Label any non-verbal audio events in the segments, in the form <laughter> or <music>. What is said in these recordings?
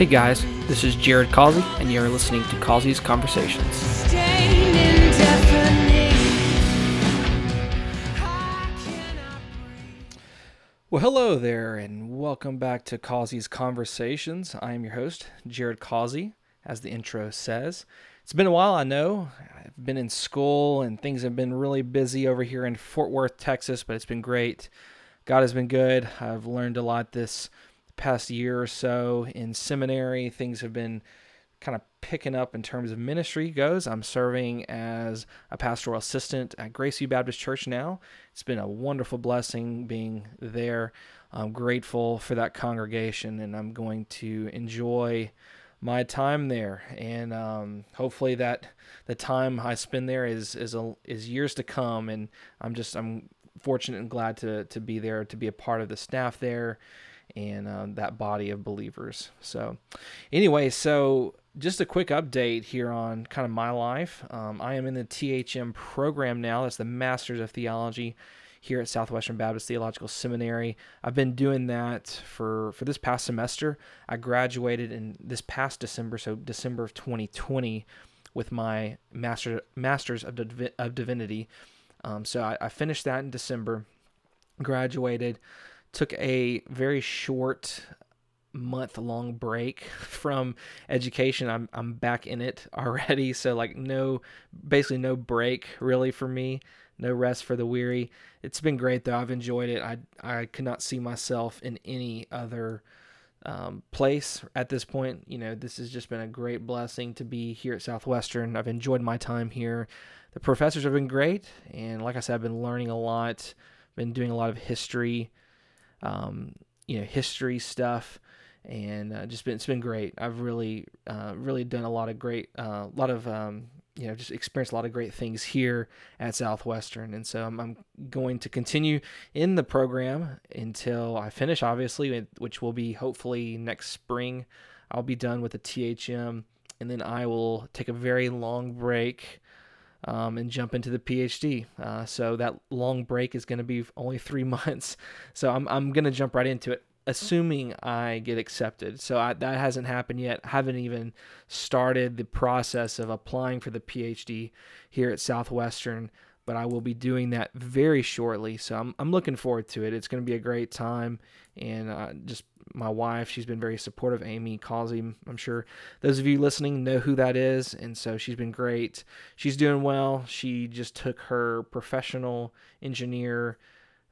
Hey guys, this is Jared Causey, and you're listening to Causey's Conversations. Well, hello there, and welcome back to Causey's Conversations. I am your host, Jared Causey, as the intro says. It's been a while, I know. I've been in school, and things have been really busy over here in Fort Worth, Texas, but it's been great. God has been good. I've learned a lot this past year or so in seminary. Things have been kind of picking up in terms of ministry goes. I'm serving as a pastoral assistant at Graceview Baptist Church now. It's been a wonderful blessing being there. I'm grateful for that congregation, and I'm going to enjoy my time there. And um, hopefully that the time I spend there is is a, is years to come. And I'm just I'm fortunate and glad to to be there to be a part of the staff there and uh, that body of believers. So, anyway, so just a quick update here on kind of my life. Um, I am in the THM program now. That's the Masters of Theology here at Southwestern Baptist Theological Seminary. I've been doing that for for this past semester. I graduated in this past December, so December of 2020, with my master Masters of, Divi- of Divinity. Um, so I, I finished that in December, graduated took a very short month long break from education. I'm I'm back in it <laughs> already, so like no basically no break really for me. No rest for the weary. It's been great though. I've enjoyed it. I I could not see myself in any other um, place at this point. You know, this has just been a great blessing to be here at Southwestern. I've enjoyed my time here. The professors have been great, and like I said, I've been learning a lot. Been doing a lot of history um, you know, history stuff, and uh, just been it's been great. I've really, uh, really done a lot of great, a uh, lot of um, you know, just experienced a lot of great things here at Southwestern, and so I'm, I'm going to continue in the program until I finish, obviously, which will be hopefully next spring. I'll be done with the THM, and then I will take a very long break um, and jump into the PhD. Uh, so that long break is going to be only three <laughs> months. So I'm, I'm going to jump right into it, assuming I get accepted. So I, that hasn't happened yet. I haven't even started the process of applying for the PhD here at Southwestern, but I will be doing that very shortly. So I'm, I'm looking forward to it. It's going to be a great time and uh, just my wife. She's been very supportive. Amy Causey, I'm sure those of you listening know who that is. And so she's been great. She's doing well. She just took her professional engineer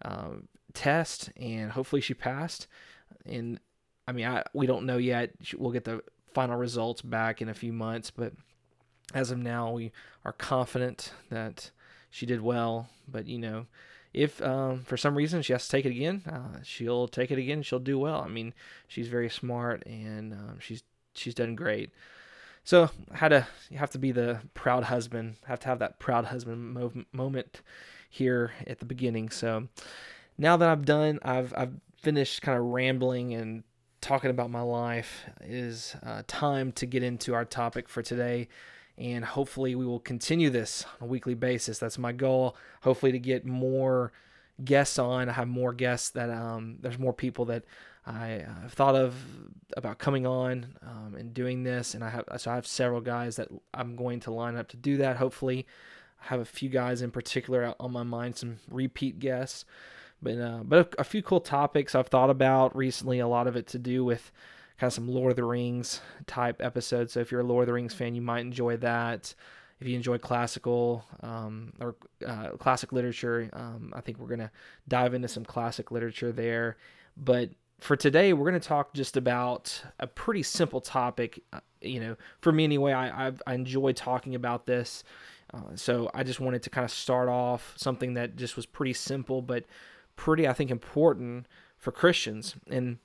um, test and hopefully she passed. And I mean, I, we don't know yet. We'll get the final results back in a few months. But as of now, we are confident that she did well. But, you know, if um, for some reason she has to take it again, uh, she'll take it again. She'll do well. I mean, she's very smart and um, she's she's done great. So had to you have to be the proud husband. Have to have that proud husband mo- moment here at the beginning. So now that I've done, I've I've finished kind of rambling and talking about my life. It is uh, time to get into our topic for today and hopefully we will continue this on a weekly basis. That's my goal. Hopefully to get more guests on. I have more guests that um, there's more people that I uh, have thought of about coming on um, and doing this, and I have so I have several guys that I'm going to line up to do that. Hopefully, I have a few guys in particular on my mind, some repeat guests, but uh, but a, a few cool topics I've thought about recently. A lot of it to do with kind of some Lord of the Rings type episodes. So if you're a Lord of the Rings fan, you might enjoy that. If you enjoy classical um, or uh, classic literature, um, I think we're gonna dive into some classic literature there. But for today, we're gonna talk just about a pretty simple topic. Uh, you know, for me anyway, I I've, I enjoy talking about this. Uh, so I just wanted to kind of start off something that just was pretty simple, but pretty I think important for Christians and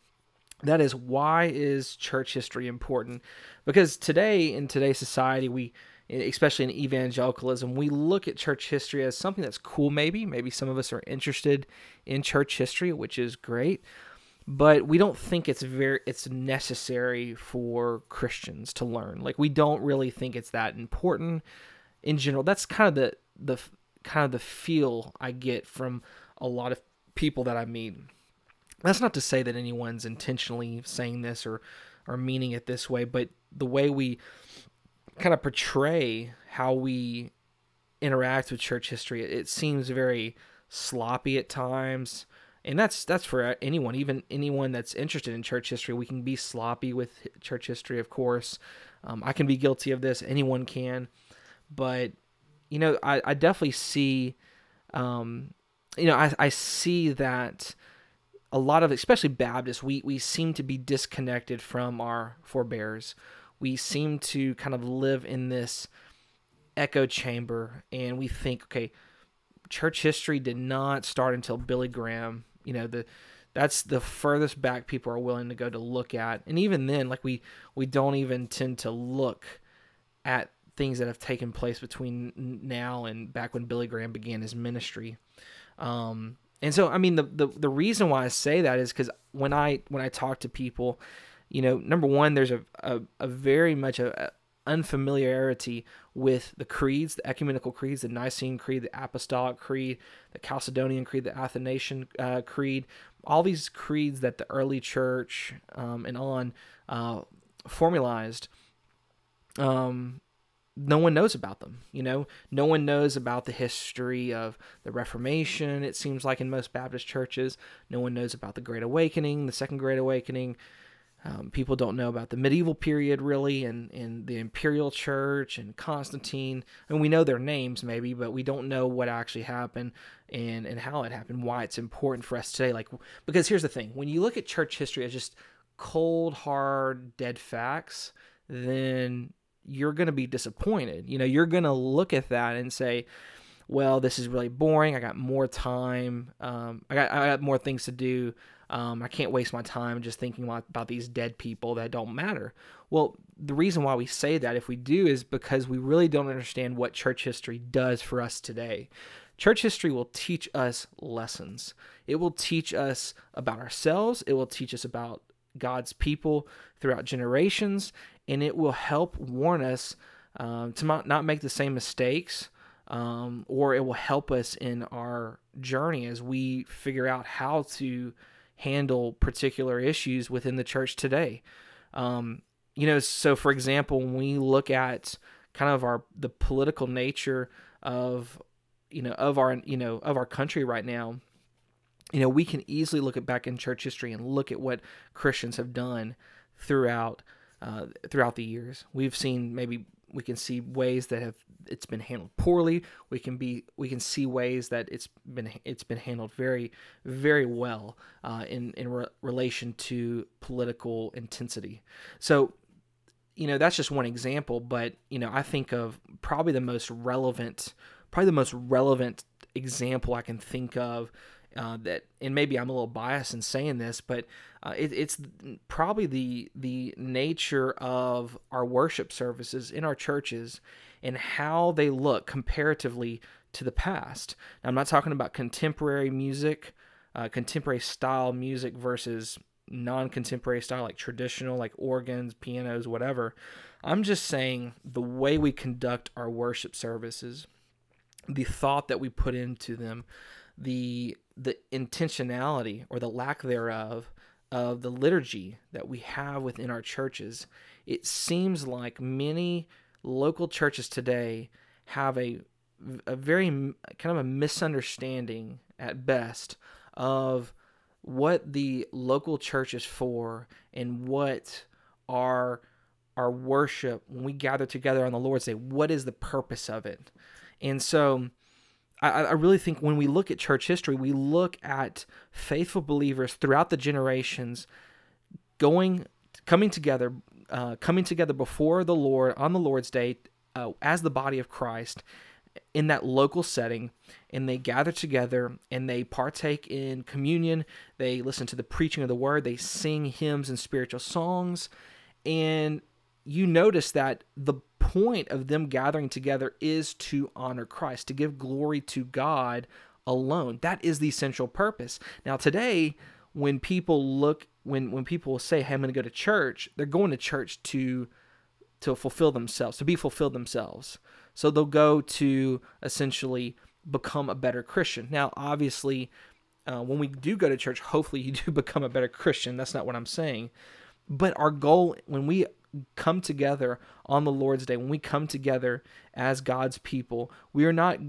that is why is church history important? Because today in today's society we especially in evangelicalism we look at church history as something that's cool maybe. Maybe some of us are interested in church history which is great. But we don't think it's very it's necessary for christians to learn. Like we don't really think it's that important in general. That's kind of the the kind of the feel i get from a lot of people that i meet that's not to say that anyone's intentionally saying this or are meaning it this way, but the way we kind of portray how we interact with church history, it seems very sloppy at times. And that's that's for anyone, even anyone that's interested in church history. We can be sloppy with church history, of course. Um, I can be guilty of this. Anyone can, but you know, I, I definitely see, um, you know, I, I see that a lot of, especially Baptists, we, we seem to be disconnected from our forebears. We seem to kind of live in this echo chamber and we think, okay, church history did not start until Billy Graham. You know, the that's the furthest back people are willing to go to look at. And even then, like we we don't even tend to look at things that have taken place between now and back when Billy Graham began his ministry. Um, and so, I mean, the, the, the reason why I say that is because when I, when I talk to people, you know, number one, there's a, a, a very much a, a unfamiliarity with the creeds, the ecumenical creeds, the Nicene Creed, the Apostolic Creed, the Chalcedonian Creed, the Athanasian uh, Creed, all these creeds that the early church um, and on uh, formalized. Um, no one knows about them. You know, no one knows about the history of the Reformation. It seems like in most Baptist churches, no one knows about the Great Awakening, the Second Great Awakening. Um, people don't know about the medieval period really, and, and the Imperial Church and Constantine. And we know their names maybe, but we don't know what actually happened and and how it happened. Why it's important for us today. Like because here's the thing: when you look at church history as just cold, hard, dead facts, then you're going to be disappointed. You know, you're going to look at that and say, well, this is really boring. I got more time. Um, I got I got more things to do. Um, I can't waste my time just thinking about, about these dead people that don't matter. Well, the reason why we say that, if we do, is because we really don't understand what church history does for us today. Church history will teach us lessons. It will teach us about ourselves. It will teach us about God's people throughout generations, and it will help warn us um, to not make the same mistakes, um, or it will help us in our journey as we figure out how to handle particular issues within the church today. Um, you know, so for example, when we look at kind of our the political nature of you know of our you know of our country right now you know we can easily look at back in church history and look at what christians have done throughout uh, throughout the years. We've seen maybe we can see ways that have it's been handled poorly. We can be we can see ways that it's been it's been handled very very well uh, in in re- relation to political intensity. So you know that's just one example, but you know I think of probably the most relevant probably the most relevant example I can think of uh, that, and maybe I'm a little biased in saying this, but uh, it, it's probably the the nature of our worship services in our churches and how they look comparatively to the past. Now, I'm not talking about contemporary music, uh, contemporary style music versus non-contemporary style like traditional like organs pianos whatever i'm just saying the way we conduct our worship services the thought that we put into them the the intentionality or the lack thereof of the liturgy that we have within our churches, it seems like many local churches today have a a very kind of a misunderstanding at best of what the local church is for and what our our worship when we gather together on the Lord's Day, what is the purpose of it? And so I, I really think when we look at church history, we look at faithful believers throughout the generations going, coming together, uh, coming together before the Lord on the Lord's Day uh, as the body of Christ in that local setting and they gather together and they partake in communion. They listen to the preaching of the word. They sing hymns and spiritual songs. And you notice that the point of them gathering together is to honor Christ, to give glory to God alone. That is the central purpose. Now, today, when people look, when when people say, "Hey, I'm going to go to church," they're going to church to to fulfill themselves, to be fulfilled themselves. So they'll go to essentially become a better Christian. Now, obviously, uh, when we do go to church, hopefully you <laughs> do become a better Christian. That's not what I'm saying. but our goal when we come together on the Lord's day, when we come together as God's people, we are not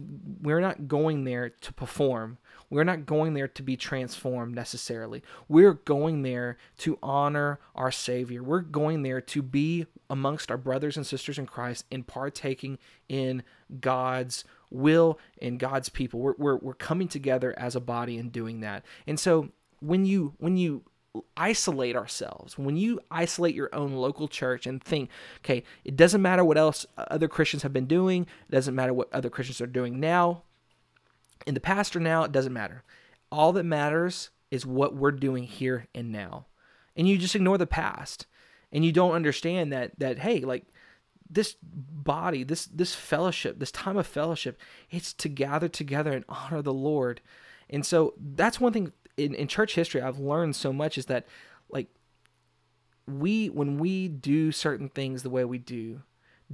we're not going there to perform. We're not going there to be transformed necessarily. We're going there to honor our Savior. We're going there to be amongst our brothers and sisters in Christ and partaking in God's will and God's people. We're, we're, we're coming together as a body and doing that. And so when you when you isolate ourselves, when you isolate your own local church and think, okay, it doesn't matter what else other Christians have been doing, it doesn't matter what other Christians are doing now, in the past or now, it doesn't matter. All that matters is what we're doing here and now. And you just ignore the past and you don't understand that that hey, like this body, this this fellowship, this time of fellowship, it's to gather together and honor the Lord. And so that's one thing in, in church history I've learned so much is that like we when we do certain things the way we do,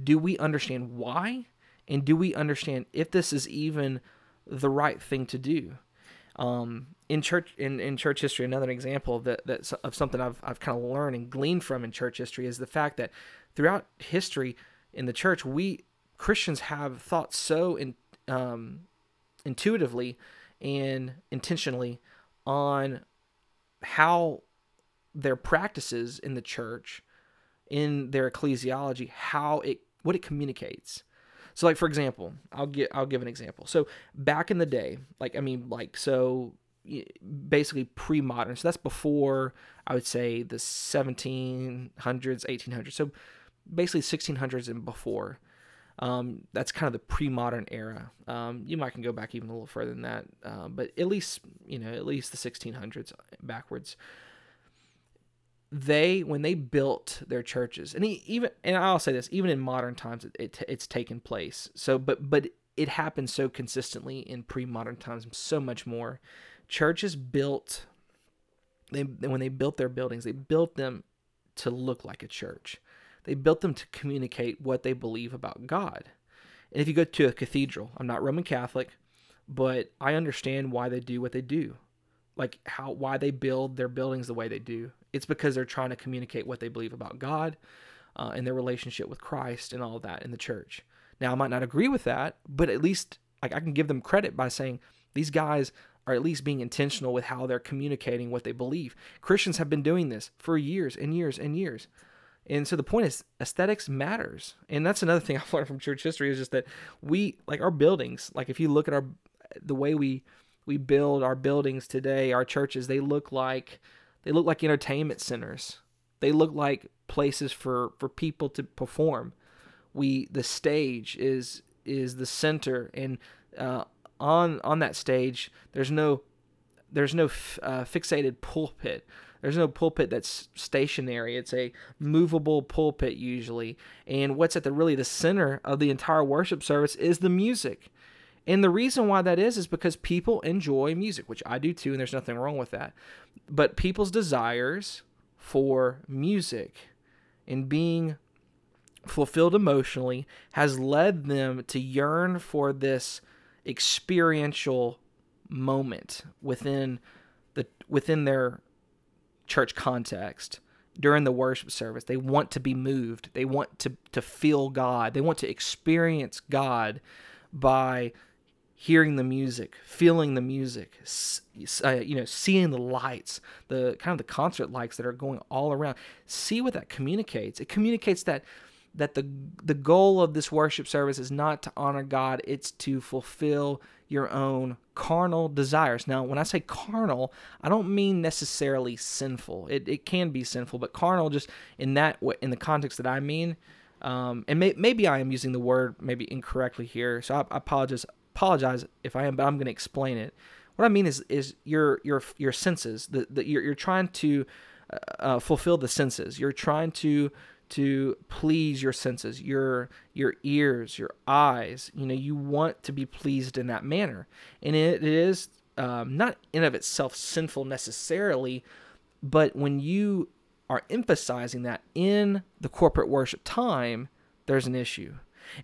do we understand why? And do we understand if this is even the right thing to do? Um, in church in, in church history, another example of that, that of something I've I've kind of learned and gleaned from in church history is the fact that throughout history in the church, we Christians have thought so in, um, intuitively and intentionally on how their practices in the church, in their ecclesiology, how it what it communicates. So like for example, I'll get I'll give an example. So back in the day, like I mean like so basically pre-modern. So that's before I would say the 1700s, 1800s. So basically 1600s and before. Um, that's kind of the pre-modern era. Um, you might can go back even a little further than that, uh, but at least you know at least the 1600s backwards. They when they built their churches, and even and I'll say this, even in modern times, it, it it's taken place. So, but but it happened so consistently in pre-modern times, so much more. Churches built they when they built their buildings, they built them to look like a church. They built them to communicate what they believe about God. And if you go to a cathedral, I'm not Roman Catholic, but I understand why they do what they do. Like how why they build their buildings the way they do. It's because they're trying to communicate what they believe about God uh, and their relationship with Christ and all of that in the church. Now I might not agree with that, but at least like I can give them credit by saying these guys are at least being intentional with how they're communicating what they believe. Christians have been doing this for years and years and years. And so the point is aesthetics matters. And that's another thing <laughs> I've learned from church history is just that we like our buildings, like if you look at our the way we we build our buildings today, our churches, they look like they look like entertainment centers. They look like places for for people to perform. We the stage is is the center and uh, on on that stage there's no there's no f- uh, fixated pulpit there's no pulpit that's stationary. It's a movable pulpit usually. And what's at the really the center of the entire worship service is the music. And the reason why that is is because people enjoy music, which I do too, and there's nothing wrong with that. But people's desires for music and being fulfilled emotionally has led them to yearn for this experiential moment within the within their church context during the worship service. They want to be moved. They want to to feel God. They want to experience God by hearing the music, feeling the music, uh, you know, seeing the lights, the kind of the concert lights that are going all around. See what that communicates. It communicates that that the the goal of this worship service is not to honor God, it's to fulfill your own carnal desires. Now, when I say carnal, I don't mean necessarily sinful. It, it can be sinful, but carnal just in that in the context that I mean, um, and may, maybe I am using the word maybe incorrectly here, so I, I apologize apologize if I am, but I'm going to explain it. What I mean is is your your your senses. That you're you're trying to uh, uh fulfill the senses. You're trying to to please your senses, your your ears, your eyes. You know, you want to be pleased in that manner, and it, is um, not in of itself sinful necessarily, but when you are emphasizing that in the corporate worship time, there's an issue.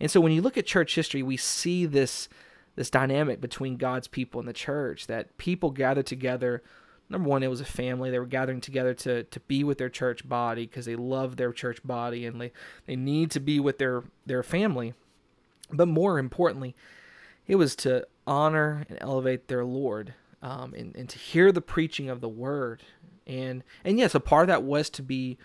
And so when you look at church history, we see this this dynamic between God's people and the church that people gather together number one, it was a family. They were gathering together to to be with their church body because they love their church body and they they need to be with their their family. But more importantly, it was to honor and elevate their Lord um, and, and to hear the preaching of the word. And and yes, a part of that was to be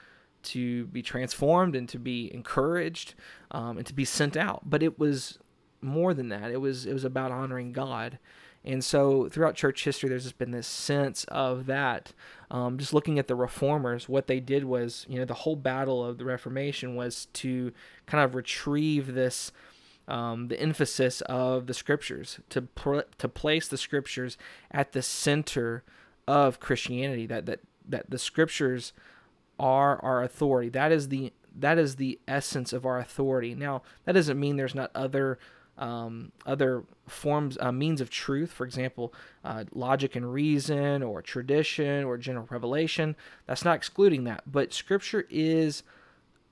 to be transformed and to be encouraged um, and to be sent out. But it was more than that. It was it was about honoring God. And so throughout church history, there's just been this sense of that. Um, just looking at the reformers, what they did was, you know, the whole battle of the Reformation was to kind of retrieve this, um, the emphasis of the scriptures, to to place the scriptures at the center of Christianity. That that that the scriptures are our authority. That is the that is the essence of our authority. Now, that doesn't mean there's not other um, other forms, uh, means of truth, for example, uh, logic and reason, or tradition, or general revelation. That's not excluding that, but Scripture is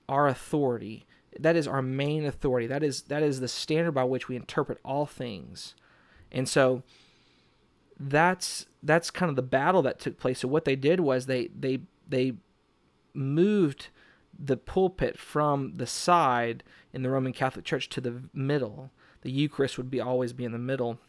our authority. That is our main authority. That is that is the standard by which we interpret all things, and so that's that's kind of the battle that took place. So what they did was they they they moved the pulpit from the side in the Roman Catholic Church to the middle the Eucharist would be always be in the middle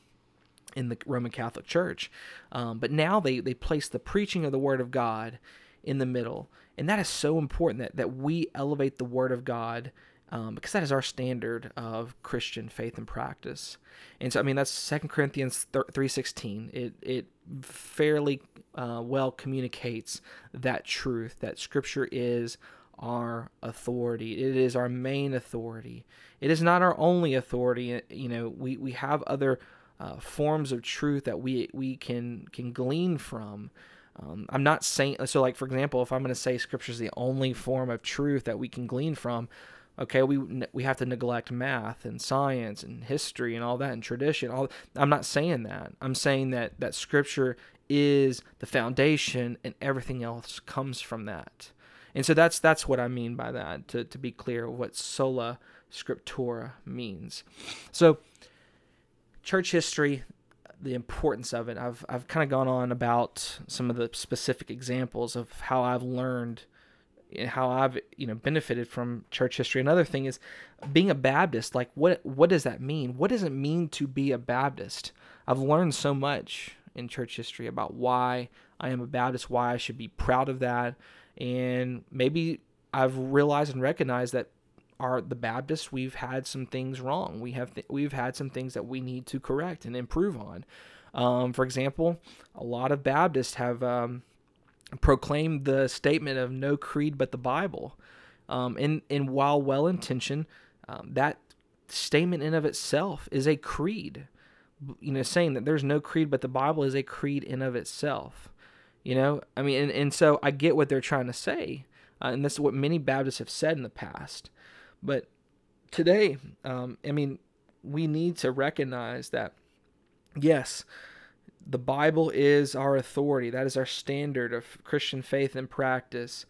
in the Roman Catholic Church. Um, but now they, they place the preaching of the Word of God in the middle. And that is so important that, that we elevate the Word of God um, because that is our standard of Christian faith and practice. And so, I mean, that's Second Corinthians 3.16. It, it fairly uh, well communicates that truth, that Scripture is our authority. It is our main authority. It is not our only authority. You know, we, we have other uh, forms of truth that we we can can glean from. Um, I'm not saying so. Like for example, if I'm going to say Scripture is the only form of truth that we can glean from, okay, we we have to neglect math and science and history and all that and tradition. All I'm not saying that. I'm saying that that Scripture is the foundation and everything else comes from that. And so that's that's what I mean by that. To to be clear, what sola scriptura means. So church history, the importance of it. I've I've kind of gone on about some of the specific examples of how I've learned and how I've you know benefited from church history. Another thing is being a Baptist. Like what what does that mean? What does it mean to be a Baptist? I've learned so much in church history about why I am a Baptist, why I should be proud of that, and maybe I've realized and recognized that are the Baptists we've had some things wrong. We have th- we've had some things that we need to correct and improve on. Um, for example, a lot of Baptists have um, proclaimed the statement of no creed but the Bible. Um, and, and while well intentioned, um, that statement in of itself is a creed. You know, saying that there's no creed but the Bible is a creed in of itself. You know, I mean, and, and so I get what they're trying to say. Uh, and this is what many Baptists have said in the past. But today, um, I mean, we need to recognize that, yes, the Bible is our authority. That is our standard of Christian faith and practice.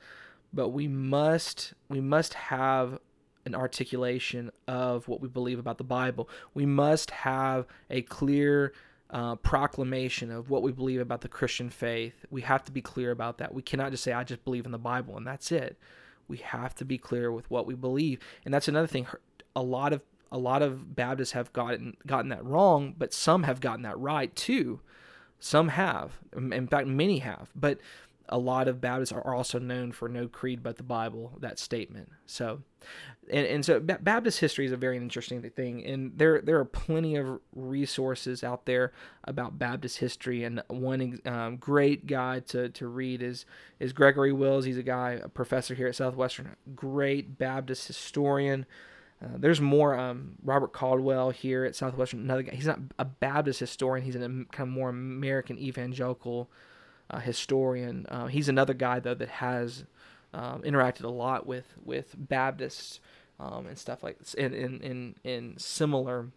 But we must we must have an articulation of what we believe about the Bible. We must have a clear uh, proclamation of what we believe about the Christian faith. We have to be clear about that. We cannot just say, I just believe in the Bible and that's it. We have to be clear with what we believe. And that's another thing. A lot of a lot of Baptists have gotten gotten that wrong, but some have gotten that right too. Some have. In fact, many have. But a lot of Baptists are also known for no creed but the Bible, that statement. So, and, and so Baptist history is a very interesting thing. And there, there are plenty of resources out there about Baptist history. And one um, great guy to, to read is, is Gregory Wills. He's a guy, a professor here at Southwestern, great Baptist historian. Uh, there's more um, Robert Caldwell here at Southwestern. Another guy. He's not a Baptist historian. He's a kind of more American evangelical uh, historian. Uh, he's another guy though that has um, interacted a lot with with Baptists um, and stuff like this in in in, in similar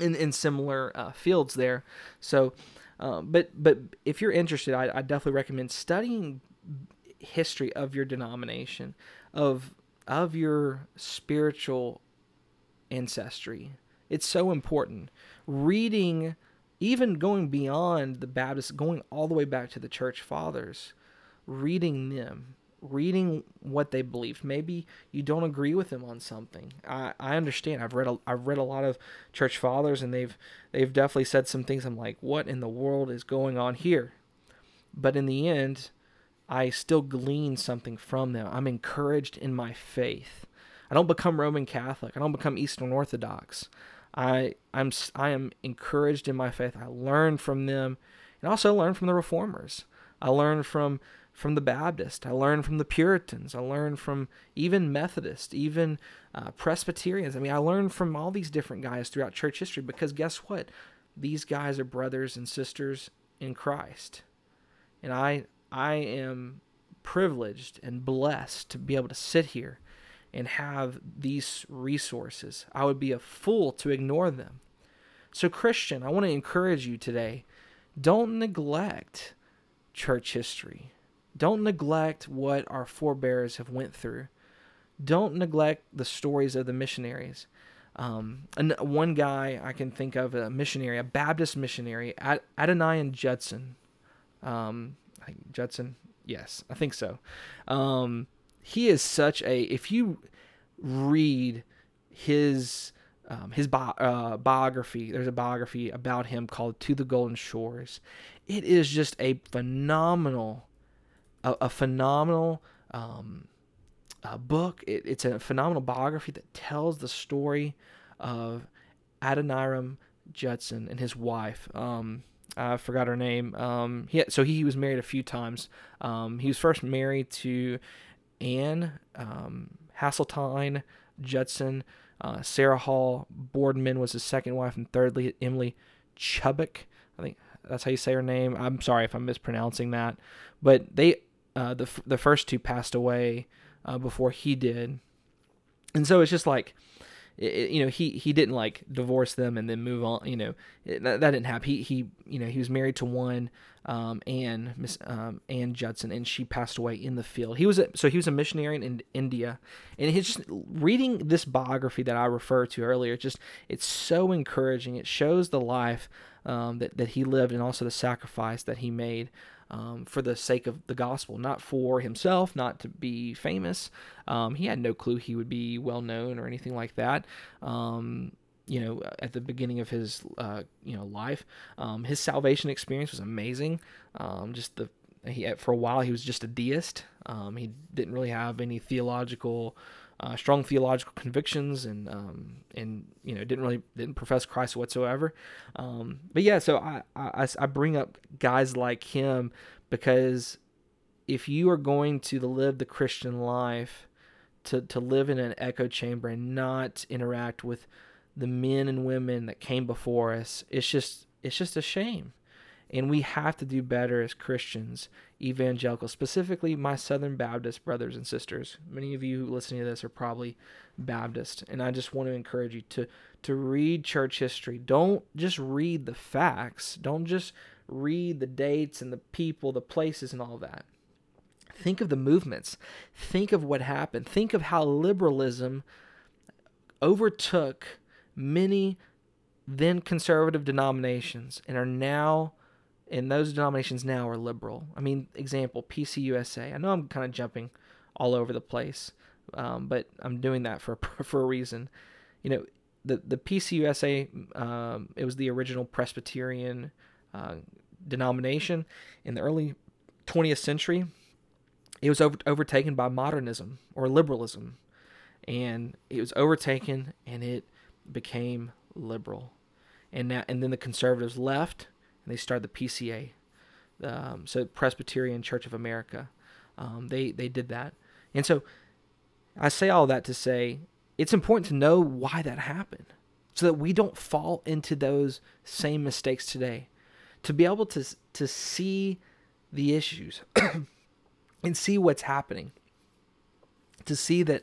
in in similar uh, fields there. So, um, but but if you're interested, I, I definitely recommend studying history of your denomination of of your spiritual ancestry. It's so important. Reading even going beyond the Baptists, going all the way back to the church fathers, reading them, reading what they believed. Maybe you don't agree with them on something. I, I understand. I've read a, I've read a lot of church fathers, and they've they've definitely said some things. I'm like, what in the world is going on here? But in the end, I still glean something from them. I'm encouraged in my faith. I don't become Roman Catholic. I don't become Eastern Orthodox. I I'm I am encouraged in my faith. I learn from them, and also learn from the reformers. I learn from from the Baptist. I learn from the Puritans. I learn from even Methodists, even uh, Presbyterians. I mean, I learned from all these different guys throughout church history because guess what? These guys are brothers and sisters in Christ, and I I am privileged and blessed to be able to sit here and have these resources. I would be a fool to ignore them. So, Christian, I want to encourage you today don't neglect church history. Don't neglect what our forebears have went through. Don't neglect the stories of the missionaries. Um, and one guy I can think of, a missionary, a Baptist missionary, Ad- Adoniram Judson. Um, Judson, yes, I think so. Um, he is such a if you read his um, his bi- uh, biography there's a biography about him called to the golden shores it is just a phenomenal a, a phenomenal um, uh, book it, it's a phenomenal biography that tells the story of adoniram judson and his wife um, I forgot her name. Um, he, so he was married a few times. Um, he was first married to Anne um, Hasseltine Judson. Uh, Sarah Hall Boardman was his second wife, and thirdly, Emily Chubbuck. I think that's how you say her name. I'm sorry if I'm mispronouncing that, but they uh, the the first two passed away uh, before he did, and so it's just like it, you know he he didn't like divorce them and then move on you know it, that, that didn't happen. He he you know he was married to one um, Anne Miss um, Anne Judson and she passed away in the field. He was a, so he was a missionary in India. And he's just reading this biography that I referred to earlier just it's so encouraging. It shows the life um, that that he lived and also the sacrifice that he made um, for the sake of the gospel, not for himself, not to be famous. Um, he had no clue he would be well known or anything like that. Um, you know, at the beginning of his uh, you know life, um, his salvation experience was amazing. Um, just the he for a while he was just a deist. Um, he didn't really have any theological uh, strong theological convictions and um, and you know didn't really didn't profess Christ whatsoever. Um, but yeah, so I, I I bring up guys like him because if you are going to live the Christian life, to to live in an echo chamber and not interact with the men and women that came before us, it's just it's just a shame. And we have to do better as Christians, evangelicals, specifically my Southern Baptist brothers and sisters. Many of you listening to this are probably Baptist, and I just want to encourage you to to read church history. Don't just read the facts. Don't just read the dates and the people, the places and all that. Think of the movements. Think of what happened. Think of how liberalism overtook many then conservative denominations and are now and those denominations now are liberal. I mean, example PCUSA. I know I'm kind of jumping all over the place, um, but I'm doing that for <laughs> for a reason. You know, the the PCUSA um, it was the original Presbyterian uh, denomination in the early 20th century. It was over, overtaken by modernism or liberalism, and it was overtaken and it became liberal. And now and then the conservatives left and they started the PCA, um, so Presbyterian Church of America. Um, they they did that, and so I say all that to say it's important to know why that happened, so that we don't fall into those same mistakes today. To be able to to see the issues <clears throat> and see what's happening, to see that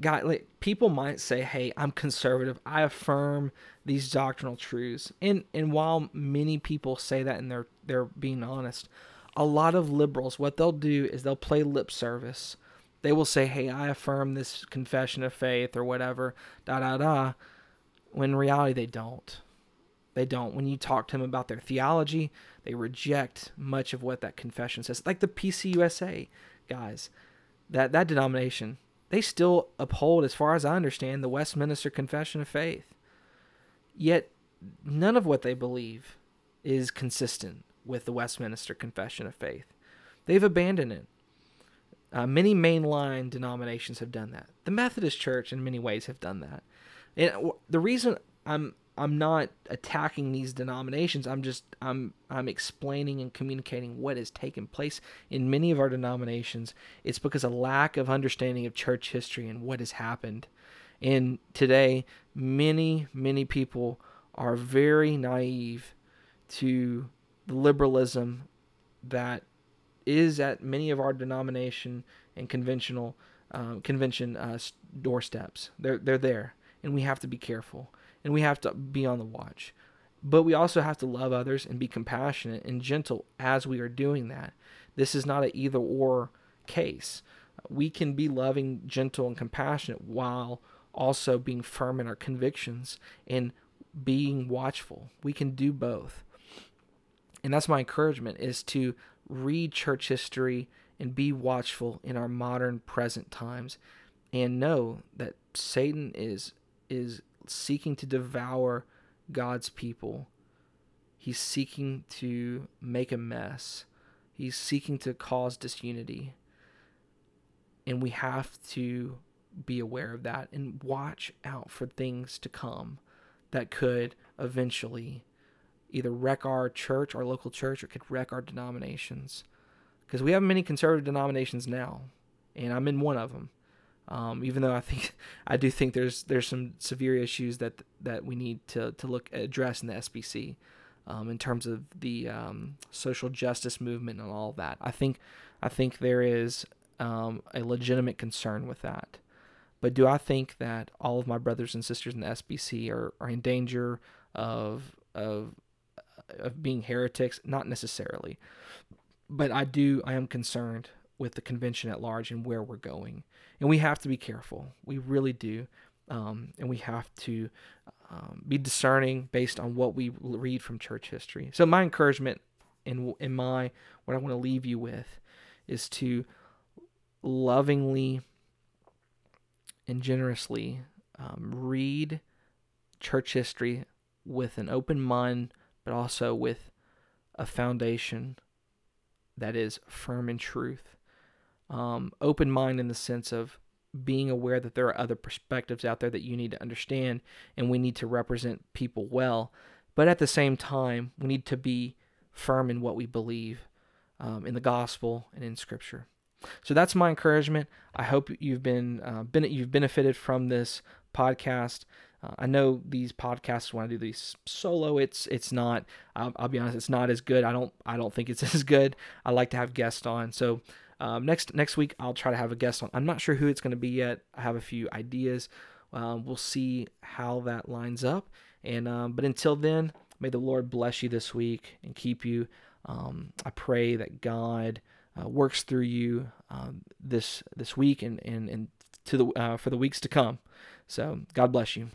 God, like people might say, "Hey, I'm conservative. I affirm these doctrinal truths." And and while many people say that and they're they're being honest, a lot of liberals what they'll do is they'll play lip service. They will say, "Hey, I affirm this confession of faith or whatever." Da da da. When in reality they don't. They don't. When you talk to them about their theology, they reject much of what that confession says. Like the PCUSA guys, that that denomination, they still uphold, as far as I understand, the Westminster Confession of Faith. Yet none of what they believe is consistent with the Westminster Confession of Faith. They've abandoned it. Uh, many mainline denominations have done that. The Methodist Church, in many ways, have done that. And the reason I'm I'm not attacking these denominations. I'm just I'm I'm explaining and communicating what has taken place in many of our denominations. It's because a lack of understanding of church history and what has happened. And today, many many people are very naive to the liberalism that is at many of our denomination and conventional um, convention uh, doorsteps. They're they're there, and we have to be careful, and we have to be on the watch. But we also have to love others and be compassionate and gentle as we are doing that. This is not an either or case. We can be loving, gentle, and compassionate while also being firm in our convictions and being watchful. We can do both. And that's my encouragement is to read church history and be watchful in our modern present times and know that Satan is is seeking to devour God's people. He's seeking to make a mess. He's seeking to cause disunity. And we have to be aware of that and watch out for things to come that could eventually either wreck our church, our local church, or could wreck our denominations. Because we have many conservative denominations now, and I'm in one of them. Um, even though I think <laughs> I do think there's there's some severe issues that that we need to to look address in the SBC, um, in terms of the um, social justice movement and all that. I think I think there is um, a legitimate concern with that. But do I think that all of my brothers and sisters in the SBC are, are in danger of of of being heretics? Not necessarily, but I do. I am concerned with the convention at large and where we're going, and we have to be careful. We really do, um, and we have to um, be discerning based on what we read from church history. So my encouragement in in my what I want to leave you with is to lovingly and generously um, read church history with an open mind but also with a foundation that is firm in truth. Um, open mind in the sense of being aware that there are other perspectives out there that you need to understand, and we need to represent people well. But at the same time, we need to be firm in what we believe um, in the gospel and in Scripture. So that's my encouragement. I hope you've been, uh, been you've benefited from this podcast. Uh, I know these podcasts when I do these solo, it's it's not. I'll, I'll, be honest, it's not as good. I don't I don't think it's <laughs> as good. I like to have guests on. So um, next next week I'll try to have a guest on. I'm not sure who it's going to be yet. I have a few ideas. Um, we'll see how that lines up. And um, but until then, may the Lord bless you this week and keep you. Um, I pray that God uh, works through you um, this this week and and and to the uh, for the weeks to come. So God bless you.